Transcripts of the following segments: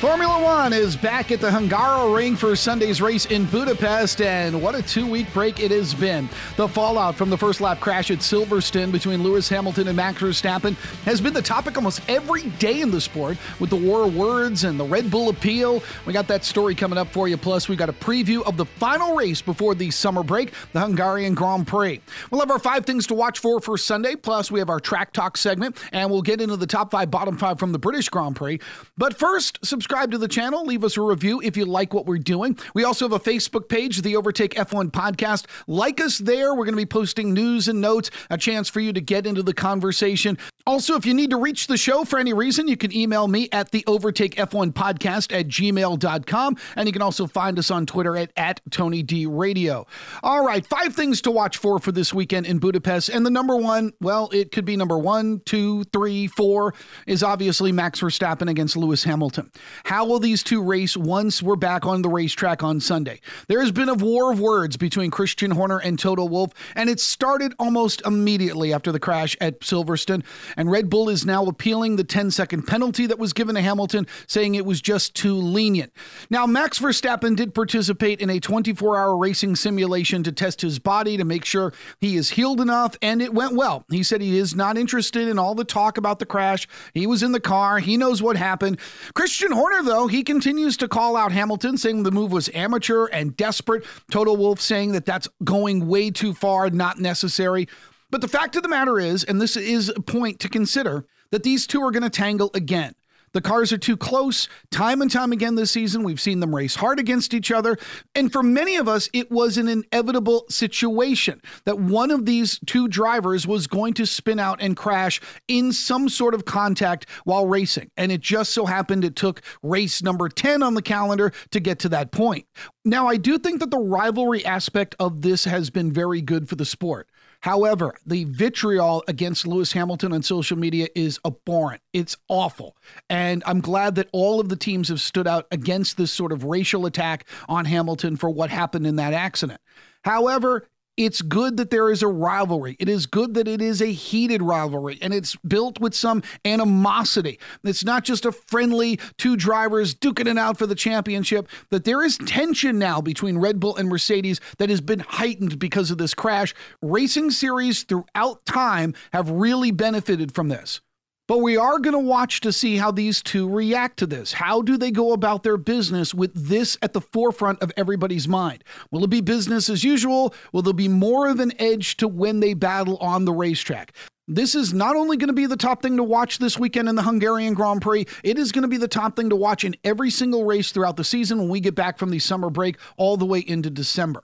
Formula One is back at the Hungaroring for Sunday's race in Budapest, and what a two week break it has been. The fallout from the first lap crash at Silverstone between Lewis Hamilton and Max Verstappen has been the topic almost every day in the sport with the war of words and the Red Bull appeal. We got that story coming up for you. Plus, we got a preview of the final race before the summer break, the Hungarian Grand Prix. We'll have our five things to watch for for Sunday, plus, we have our track talk segment, and we'll get into the top five, bottom five from the British Grand Prix. But first, subscribe subscribe to the channel. Leave us a review if you like what we're doing. We also have a Facebook page, the Overtake F1 Podcast. Like us there. We're going to be posting news and notes, a chance for you to get into the conversation. Also, if you need to reach the show for any reason, you can email me at the Overtake F1 Podcast at gmail.com. And you can also find us on Twitter at, at Tony D Radio. All right, five things to watch for for this weekend in Budapest. And the number one, well, it could be number one, two, three, four, is obviously Max Verstappen against Lewis Hamilton. How will these two race once we're back on the racetrack on Sunday? There has been a war of words between Christian Horner and Toto Wolff, and it started almost immediately after the crash at Silverstone. And Red Bull is now appealing the 10 second penalty that was given to Hamilton, saying it was just too lenient. Now, Max Verstappen did participate in a 24 hour racing simulation to test his body to make sure he is healed enough, and it went well. He said he is not interested in all the talk about the crash. He was in the car, he knows what happened. Christian Horner, though, he continues to call out Hamilton, saying the move was amateur and desperate. Toto Wolff saying that that's going way too far, not necessary. But the fact of the matter is, and this is a point to consider, that these two are going to tangle again. The cars are too close. Time and time again this season, we've seen them race hard against each other. And for many of us, it was an inevitable situation that one of these two drivers was going to spin out and crash in some sort of contact while racing. And it just so happened it took race number 10 on the calendar to get to that point. Now, I do think that the rivalry aspect of this has been very good for the sport. However, the vitriol against Lewis Hamilton on social media is abhorrent. It's awful. And I'm glad that all of the teams have stood out against this sort of racial attack on Hamilton for what happened in that accident. However, it's good that there is a rivalry. It is good that it is a heated rivalry and it's built with some animosity. It's not just a friendly two drivers duking it out for the championship, that there is tension now between Red Bull and Mercedes that has been heightened because of this crash. Racing series throughout time have really benefited from this. But we are going to watch to see how these two react to this. How do they go about their business with this at the forefront of everybody's mind? Will it be business as usual? Will there be more of an edge to when they battle on the racetrack? This is not only going to be the top thing to watch this weekend in the Hungarian Grand Prix, it is going to be the top thing to watch in every single race throughout the season when we get back from the summer break all the way into December.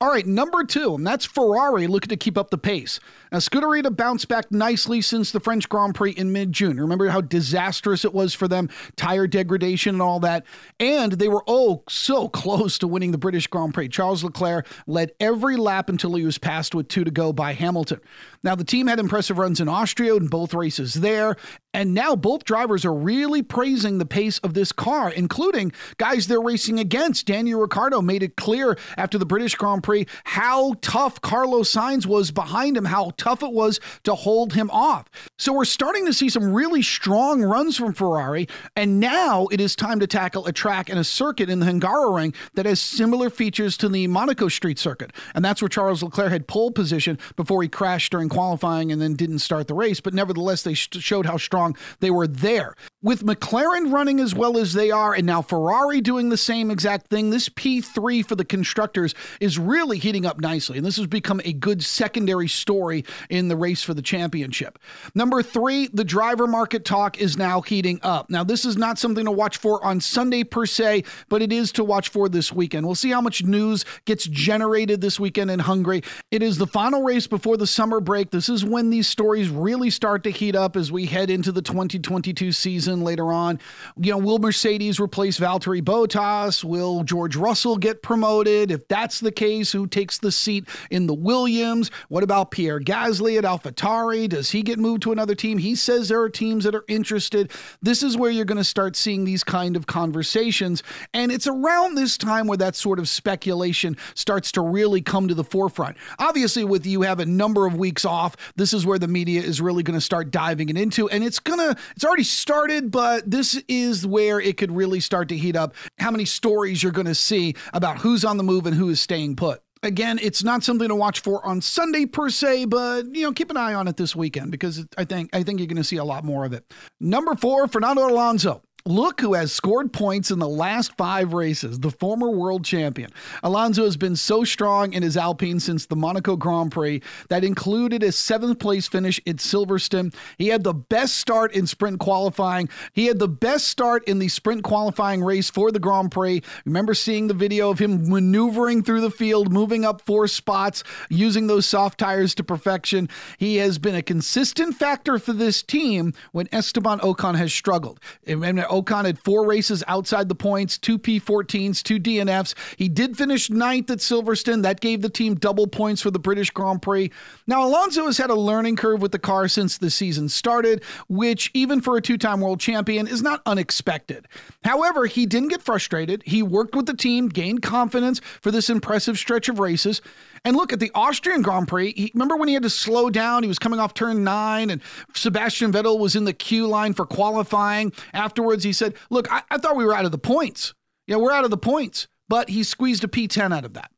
All right, number two, and that's Ferrari looking to keep up the pace. Now, Scuderia bounced back nicely since the French Grand Prix in mid June. Remember how disastrous it was for them, tire degradation and all that? And they were, oh, so close to winning the British Grand Prix. Charles Leclerc led every lap until he was passed with two to go by Hamilton. Now, the team had impressive runs in Austria in both races there, and now both drivers are really praising the pace of this car, including guys they're racing against. Daniel Ricciardo made it clear after the British Grand Prix how tough Carlos Sainz was behind him, how tough it was to hold him off. So we're starting to see some really strong runs from Ferrari, and now it is time to tackle a track and a circuit in the Hungaroring that has similar features to the Monaco Street Circuit. And that's where Charles Leclerc had pole position before he crashed during qualifying and then didn't start the race. But nevertheless, they sh- showed how strong they were there. With McLaren running as well as they are, and now Ferrari doing the same exact thing, this P3 for the constructors is really heating up nicely. And this has become a good secondary story in the race for the championship. Number three, the driver market talk is now heating up. Now, this is not something to watch for on Sunday per se, but it is to watch for this weekend. We'll see how much news gets generated this weekend in Hungary. It is the final race before the summer break. This is when these stories really start to heat up as we head into the 2022 season later on. You know, will Mercedes replace Valtteri Bottas? Will George Russell get promoted? If that's the case, who takes the seat in the Williams? What about Pierre Gasly at AlphaTauri? Does he get moved to another team? He says there are teams that are interested. This is where you're going to start seeing these kind of conversations. And it's around this time where that sort of speculation starts to really come to the forefront. Obviously, with you have a number of weeks off, this is where the media is really going to start diving it into. And it's it's gonna it's already started, but this is where it could really start to heat up. How many stories you're gonna see about who's on the move and who is staying put. Again, it's not something to watch for on Sunday per se, but you know, keep an eye on it this weekend because I think I think you're going to see a lot more of it. Number four, Fernando Alonso. Look who has scored points in the last five races, the former world champion. Alonso has been so strong in his Alpine since the Monaco Grand Prix that included a seventh place finish at Silverstone. He had the best start in sprint qualifying. He had the best start in the sprint qualifying race for the Grand Prix. Remember seeing the video of him maneuvering through the field, moving up four spots, using those soft tires to perfection. He has been a consistent factor for this team when Esteban Ocon has struggled. And Ocon had four races outside the points, two P14s, two DNFs. He did finish ninth at Silverstone. That gave the team double points for the British Grand Prix. Now, Alonso has had a learning curve with the car since the season started, which, even for a two time world champion, is not unexpected. However, he didn't get frustrated. He worked with the team, gained confidence for this impressive stretch of races. And look at the Austrian Grand Prix. He, remember when he had to slow down? He was coming off turn nine, and Sebastian Vettel was in the queue line for qualifying. Afterwards, he said, Look, I, I thought we were out of the points. Yeah, we're out of the points. But he squeezed a P10 out of that.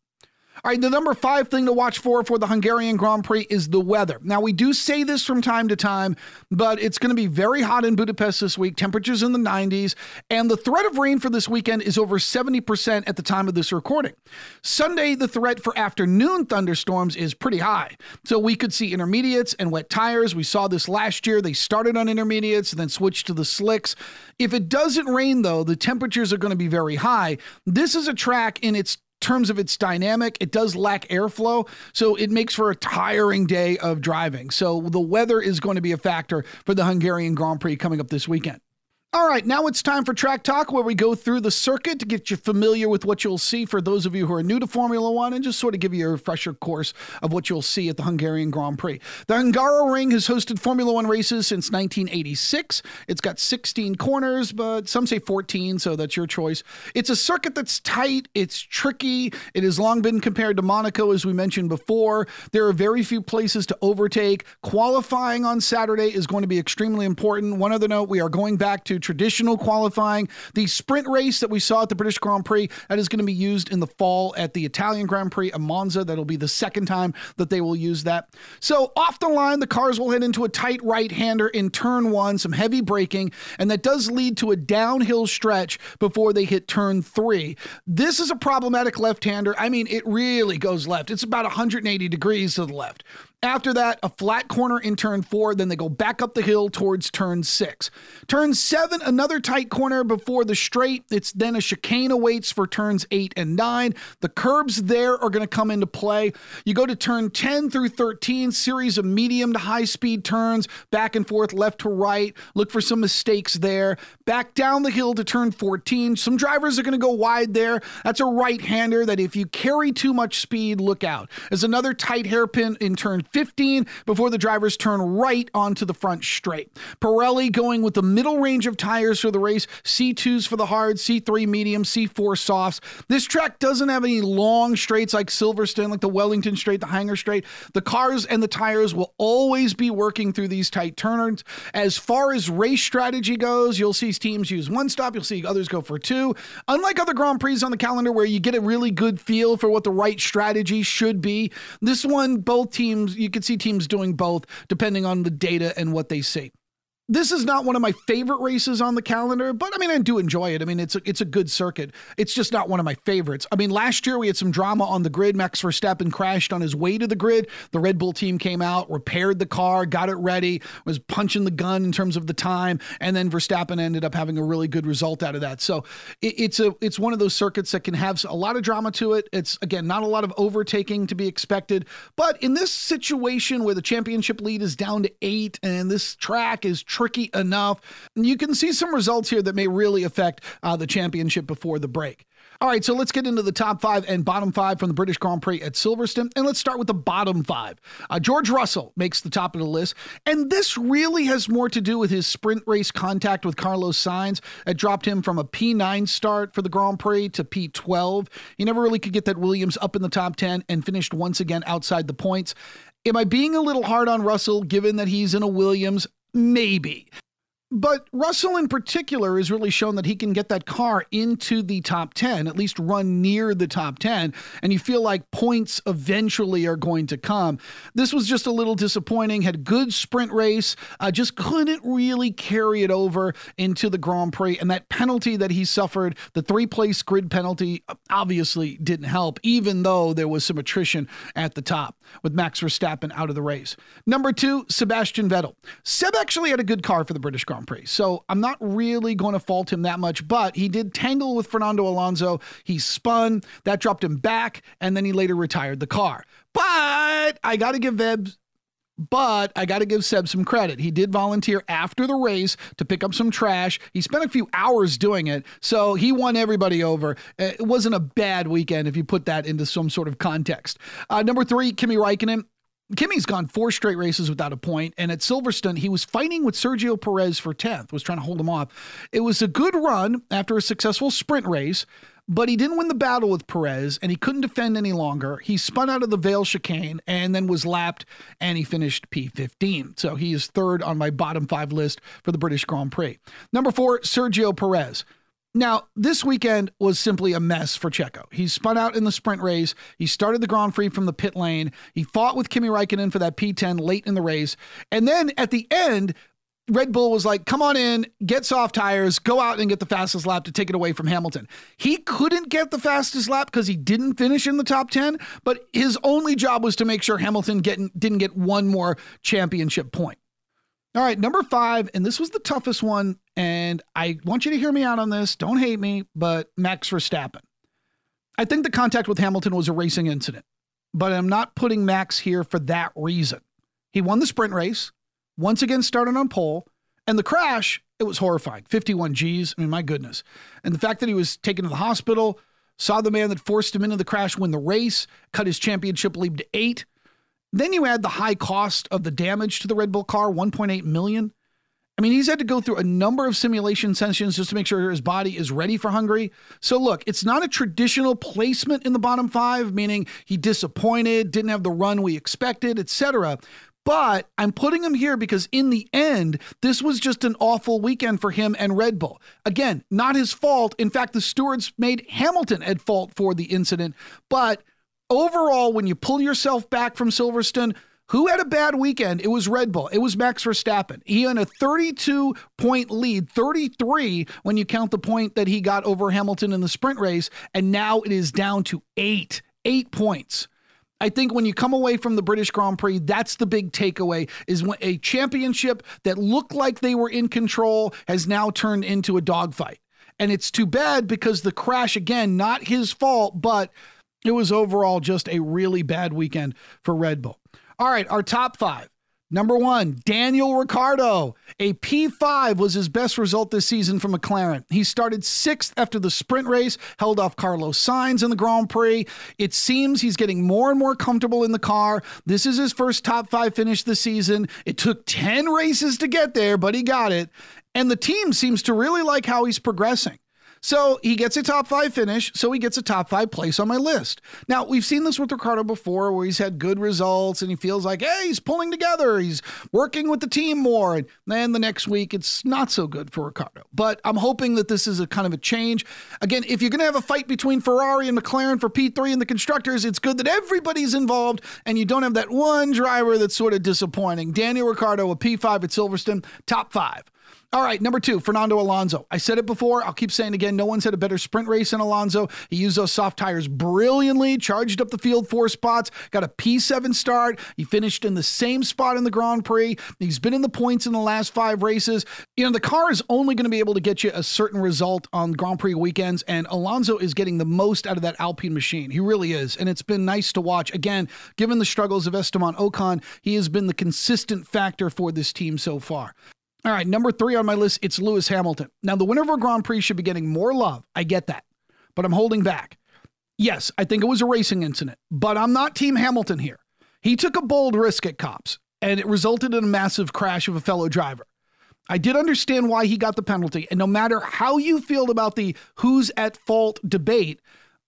All right, the number five thing to watch for for the Hungarian Grand Prix is the weather. Now, we do say this from time to time, but it's going to be very hot in Budapest this week, temperatures in the 90s, and the threat of rain for this weekend is over 70% at the time of this recording. Sunday, the threat for afternoon thunderstorms is pretty high. So we could see intermediates and wet tires. We saw this last year. They started on intermediates and then switched to the slicks. If it doesn't rain, though, the temperatures are going to be very high. This is a track in its terms of its dynamic, it does lack airflow, so it makes for a tiring day of driving. So the weather is going to be a factor for the Hungarian Grand Prix coming up this weekend. All right, now it's time for Track Talk, where we go through the circuit to get you familiar with what you'll see for those of you who are new to Formula One and just sort of give you a refresher course of what you'll see at the Hungarian Grand Prix. The Hungaroring has hosted Formula One races since 1986. It's got 16 corners, but some say 14, so that's your choice. It's a circuit that's tight, it's tricky. It has long been compared to Monaco, as we mentioned before. There are very few places to overtake. Qualifying on Saturday is going to be extremely important. One other note we are going back to traditional qualifying. The sprint race that we saw at the British Grand Prix, that is going to be used in the fall at the Italian Grand Prix of Monza. That'll be the second time that they will use that. So off the line, the cars will head into a tight right hander in turn one, some heavy braking, and that does lead to a downhill stretch before they hit turn three. This is a problematic left hander. I mean, it really goes left. It's about 180 degrees to the left. After that, a flat corner in turn four, then they go back up the hill towards turn six. Turn seven, another tight corner before the straight. It's then a chicane awaits for turns eight and nine. The curbs there are going to come into play. You go to turn 10 through 13, series of medium to high speed turns, back and forth, left to right. Look for some mistakes there. Back down the hill to turn 14. Some drivers are going to go wide there. That's a right hander that if you carry too much speed, look out. There's another tight hairpin in turn 15 before the drivers turn right onto the front straight. Pirelli going with the middle range of tires for the race C2s for the hard, C3 medium, C4 softs. This track doesn't have any long straights like Silverstone, like the Wellington straight, the Hangar straight. The cars and the tires will always be working through these tight turns. As far as race strategy goes, you'll see teams use one stop, you'll see others go for two. Unlike other Grand Prix on the calendar where you get a really good feel for what the right strategy should be, this one, both teams, you could see teams doing both depending on the data and what they see this is not one of my favorite races on the calendar, but I mean, I do enjoy it. I mean, it's a, it's a good circuit. It's just not one of my favorites. I mean, last year we had some drama on the grid. Max Verstappen crashed on his way to the grid. The Red Bull team came out, repaired the car, got it ready, was punching the gun in terms of the time, and then Verstappen ended up having a really good result out of that. So it, it's a it's one of those circuits that can have a lot of drama to it. It's again not a lot of overtaking to be expected, but in this situation where the championship lead is down to eight and this track is tricky enough. You can see some results here that may really affect uh, the championship before the break. All right, so let's get into the top five and bottom five from the British Grand Prix at Silverstone. And let's start with the bottom five. Uh, George Russell makes the top of the list. And this really has more to do with his sprint race contact with Carlos Sainz. It dropped him from a P9 start for the Grand Prix to P12. He never really could get that Williams up in the top 10 and finished once again outside the points. Am I being a little hard on Russell given that he's in a Williams? Maybe. But Russell in particular has really shown that he can get that car into the top 10, at least run near the top 10, and you feel like points eventually are going to come. This was just a little disappointing, had good sprint race, uh, just couldn't really carry it over into the Grand Prix. And that penalty that he suffered, the three place grid penalty, obviously didn't help, even though there was some attrition at the top with Max Verstappen out of the race. Number two, Sebastian Vettel. Seb actually had a good car for the British Grand Grand Prix. So I'm not really going to fault him that much, but he did tangle with Fernando Alonso. He spun, that dropped him back, and then he later retired the car. But I got to give Veb but I got to give Seb some credit. He did volunteer after the race to pick up some trash. He spent a few hours doing it, so he won everybody over. It wasn't a bad weekend if you put that into some sort of context. Uh, number three, Kimi Raikkonen. Kimi's gone four straight races without a point, and at Silverstone, he was fighting with Sergio Perez for 10th, was trying to hold him off. It was a good run after a successful sprint race, but he didn't win the battle with Perez, and he couldn't defend any longer. He spun out of the Vale chicane and then was lapped, and he finished P15. So he is third on my bottom five list for the British Grand Prix. Number four, Sergio Perez. Now, this weekend was simply a mess for Checo. He spun out in the sprint race. He started the Grand Prix from the pit lane. He fought with Kimi Raikkonen for that P10 late in the race. And then at the end, Red Bull was like, come on in, get soft tires, go out and get the fastest lap to take it away from Hamilton. He couldn't get the fastest lap because he didn't finish in the top 10, but his only job was to make sure Hamilton getting, didn't get one more championship point. All right, number five, and this was the toughest one, and I want you to hear me out on this. Don't hate me, but Max Verstappen. I think the contact with Hamilton was a racing incident, but I'm not putting Max here for that reason. He won the sprint race, once again started on pole, and the crash, it was horrifying. 51 G's. I mean, my goodness. And the fact that he was taken to the hospital, saw the man that forced him into the crash win the race, cut his championship lead to eight. Then you add the high cost of the damage to the Red Bull car, 1.8 million. I mean, he's had to go through a number of simulation sessions just to make sure his body is ready for Hungary. So, look, it's not a traditional placement in the bottom five, meaning he disappointed, didn't have the run we expected, etc. But I'm putting him here because in the end, this was just an awful weekend for him and Red Bull. Again, not his fault. In fact, the stewards made Hamilton at fault for the incident. But overall, when you pull yourself back from Silverstone, who had a bad weekend? It was Red Bull. It was Max Verstappen. He had a 32 point lead, 33 when you count the point that he got over Hamilton in the sprint race. And now it is down to eight, eight points. I think when you come away from the British Grand Prix, that's the big takeaway is when a championship that looked like they were in control has now turned into a dogfight. And it's too bad because the crash, again, not his fault, but it was overall just a really bad weekend for Red Bull. All right, our top five. Number one, Daniel Ricciardo. A P5 was his best result this season for McLaren. He started sixth after the sprint race, held off Carlos Sainz in the Grand Prix. It seems he's getting more and more comfortable in the car. This is his first top five finish this season. It took 10 races to get there, but he got it. And the team seems to really like how he's progressing. So he gets a top five finish, so he gets a top five place on my list. Now, we've seen this with Ricciardo before where he's had good results and he feels like, hey, he's pulling together, he's working with the team more. And then the next week, it's not so good for Ricciardo. But I'm hoping that this is a kind of a change. Again, if you're going to have a fight between Ferrari and McLaren for P3 and the constructors, it's good that everybody's involved and you don't have that one driver that's sort of disappointing. Daniel Ricciardo, a P5 at Silverstone, top five. All right, number two, Fernando Alonso. I said it before. I'll keep saying again. No one's had a better sprint race than Alonso. He used those soft tires brilliantly, charged up the field four spots, got a P7 start. He finished in the same spot in the Grand Prix. He's been in the points in the last five races. You know, the car is only going to be able to get you a certain result on Grand Prix weekends, and Alonso is getting the most out of that Alpine machine. He really is. And it's been nice to watch. Again, given the struggles of Esteban Ocon, he has been the consistent factor for this team so far. All right, number three on my list, it's Lewis Hamilton. Now, the winner of a Grand Prix should be getting more love. I get that, but I'm holding back. Yes, I think it was a racing incident, but I'm not Team Hamilton here. He took a bold risk at Copse, and it resulted in a massive crash of a fellow driver. I did understand why he got the penalty, and no matter how you feel about the who's at fault debate,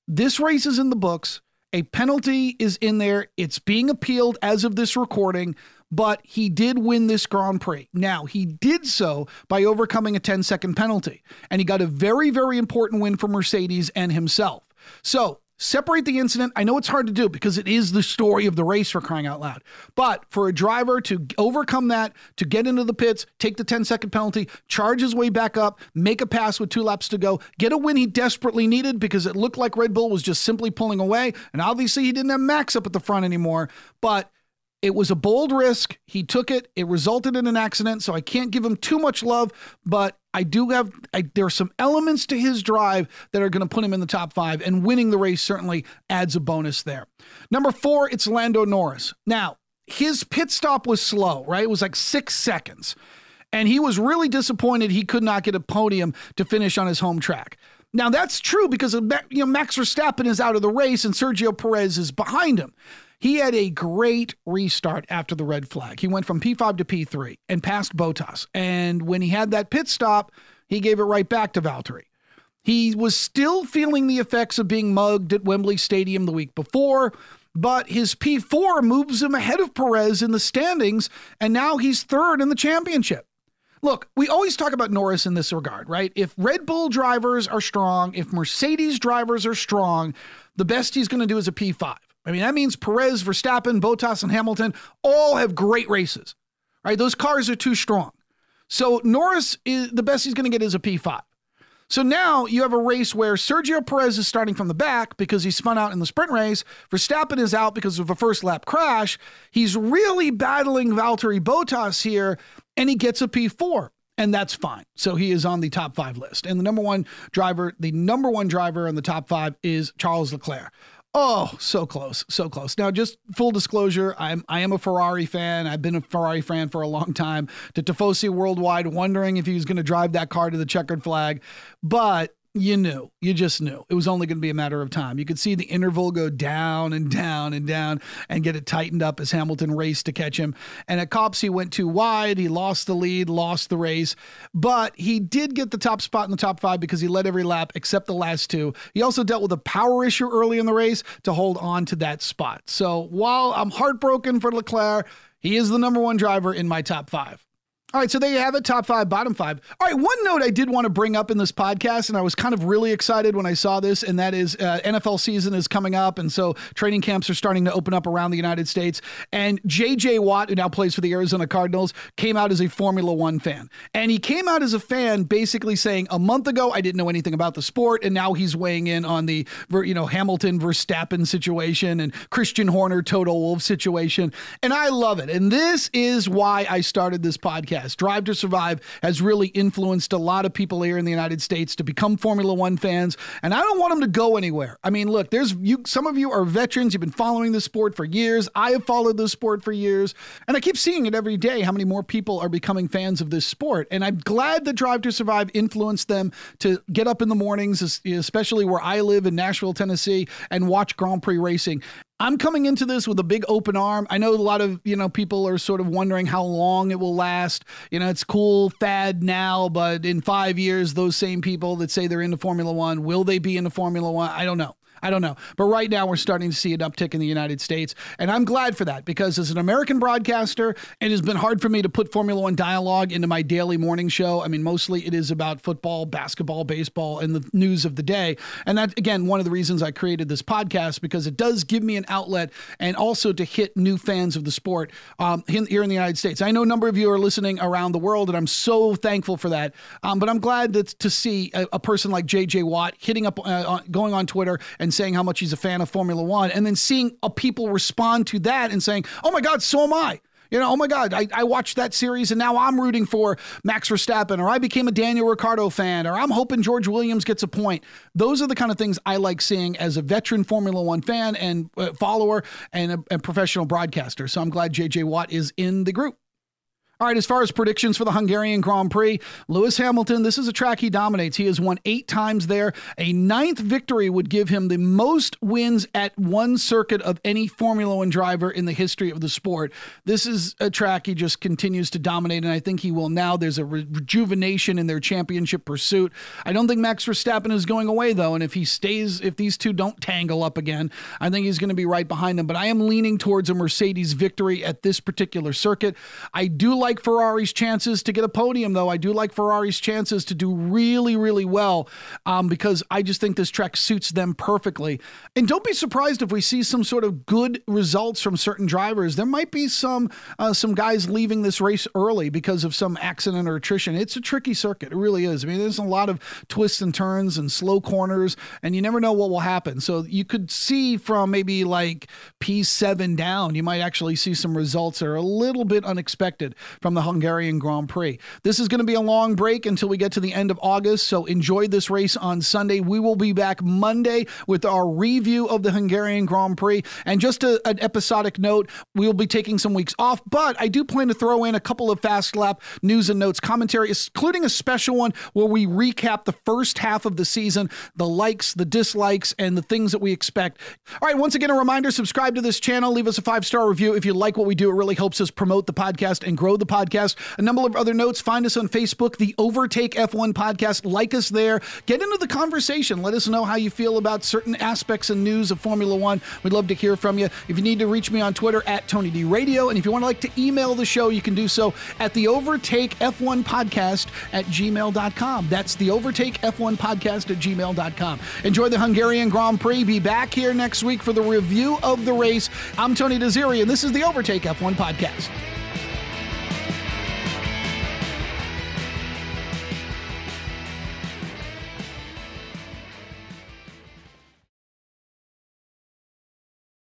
this race is in the books. A penalty is in there. It's being appealed as of this recording but he did win this Grand Prix. Now, he did so by overcoming a 10 second penalty, and he got a very, very important win for Mercedes and himself. So, separate the incident. I know it's hard to do because it is the story of the race for crying out loud. But for a driver to overcome that, to get into the pits, take the 10 second penalty, charge his way back up, make a pass with two laps to go, get a win he desperately needed because it looked like Red Bull was just simply pulling away. And obviously he didn't have Max up at the front anymore. But it was a bold risk. He took it. It resulted in an accident, so I can't give him too much love, but I do have I, there are some elements to his drive that are going to put him in the top 5 and winning the race certainly adds a bonus there. Number 4, it's Lando Norris. Now, his pit stop was slow, right? It was like 6 seconds. And he was really disappointed he could not get a podium to finish on his home track. Now that's true because you know Max Verstappen is out of the race and Sergio Perez is behind him. He had a great restart after the red flag. He went from P5 to P3 and passed Bottas. And when he had that pit stop, he gave it right back to Valtteri. He was still feeling the effects of being mugged at Wembley Stadium the week before, but his P4 moves him ahead of Perez in the standings, and now he's third in the championship. Look, we always talk about Norris in this regard, right? If Red Bull drivers are strong, if Mercedes drivers are strong, the best he's going to do is a P5. I mean, that means Perez, Verstappen, Bottas, and Hamilton all have great races, right? Those cars are too strong. So Norris is the best he's going to get is a P5. So now you have a race where Sergio Perez is starting from the back because he spun out in the sprint race. Verstappen is out because of a first lap crash. He's really battling Valtteri Bottas here, and he gets a P4 and that's fine. So he is on the top five list. And the number one driver, the number one driver in the top five is Charles Leclerc. Oh, so close, so close. Now, just full disclosure, I'm I am a Ferrari fan. I've been a Ferrari fan for a long time. To Tifosi Worldwide, wondering if he was going to drive that car to the checkered flag, but you knew, you just knew it was only going to be a matter of time. You could see the interval go down and down and down and get it tightened up as Hamilton raced to catch him. And at Copse, he went too wide. He lost the lead, lost the race, but he did get the top spot in the top five because he led every lap except the last two. He also dealt with a power issue early in the race to hold on to that spot. So while I'm heartbroken for Leclerc, he is the number one driver in my top five. All right, so there you have it, top five, bottom five. All right, one note I did want to bring up in this podcast, and I was kind of really excited when I saw this, and that is uh, NFL season is coming up, and so training camps are starting to open up around the United States. And J.J. Watt, who now plays for the Arizona Cardinals, came out as a Formula One fan, and he came out as a fan, basically saying, "A month ago, I didn't know anything about the sport, and now he's weighing in on the, you know, Hamilton Verstappen situation and Christian Horner Toto Wolff situation, and I love it. And this is why I started this podcast." Drive to Survive has really influenced a lot of people here in the United States to become Formula One fans, and I don't want them to go anywhere. I mean, look, there's you. Some of you are veterans. You've been following the sport for years. I have followed the sport for years, and I keep seeing it every day. How many more people are becoming fans of this sport? And I'm glad that Drive to Survive influenced them to get up in the mornings, especially where I live in Nashville, Tennessee, and watch Grand Prix racing. I'm coming into this with a big open arm. I know a lot of, you know, people are sort of wondering how long it will last. You know, it's cool fad now, but in 5 years those same people that say they're into Formula 1, will they be into Formula 1? I don't know. I don't know. But right now, we're starting to see an uptick in the United States. And I'm glad for that because as an American broadcaster, it has been hard for me to put Formula One dialogue into my daily morning show. I mean, mostly it is about football, basketball, baseball, and the news of the day. And that, again, one of the reasons I created this podcast because it does give me an outlet and also to hit new fans of the sport um, here in the United States. I know a number of you are listening around the world, and I'm so thankful for that. Um, but I'm glad that, to see a, a, person like JJ Watt hitting up, uh, going on Twitter and saying how much he's a fan of Formula One, and then seeing a people respond to that and saying, "Oh my God, so am I." You know, oh my God, I, I watched that series and now I'm rooting for Max Verstappen, or I became a Daniel Ricciardo fan, or I'm hoping George Williams gets a point. Those are the kind of things I like seeing as a veteran Formula One fan and uh, follower and a, a professional broadcaster. So I'm glad JJ Watt is in the group. All right, as far as predictions for the Hungarian Grand Prix, Lewis Hamilton, this is a track he dominates. He has won eight times there. A ninth victory would give him the most wins at one circuit of any Formula One driver in the history of the sport. This is a track he just continues to dominate, and I think he will now. There's a rejuvenation in their championship pursuit. I don't think Max Verstappen is going away, though, and if he stays, if these two don't tangle up again, I think he's going to be right behind them. But I am leaning towards a Mercedes victory at this particular circuit. I do like like Ferrari's chances to get a podium, though. I do like Ferrari's chances to do really, really well um, because I just think this track suits them perfectly. And don't be surprised if we see some sort of good results from certain drivers. There might be some uh, some guys leaving this race early because of some accident or attrition. It's a tricky circuit. It really is. I mean, there's a lot of twists and turns and slow corners, and you never know what will happen. So you could see from maybe like P7 down, you might actually see some results that are a little bit unexpected from the Hungarian Grand Prix. This is going to be a long break until we get to the end of August, so enjoy this race on Sunday. We will be back Monday with our review of the Hungarian Grand Prix. And just a, an episodic note, we'll be taking some weeks off, but I do plan to throw in a couple of fast lap news and notes commentary, including a special one where we recap the first half of the season, the likes, the dislikes, and the things that we expect. All right, once again, a reminder subscribe to this channel, leave us a five star review if you like what we do. It really helps us promote the podcast and grow the podcast. A number of other notes. Find us on Facebook, the Overtake F1 podcast. Like us there. Get into the conversation. Let us know how you feel about certain aspects and news of Formula One. We'd love to hear from you. If you need to reach me on Twitter at Tony D Radio, and if you want to like to email the show, you can do so at the Overtake F1 podcast at gmail.com. That's the Overtake F1 podcast at gmail.com. Enjoy the Hungarian Grand Prix. Be back here next week for the review of the race. I'm Tony Desiri, and this is the Overtake F1 podcast.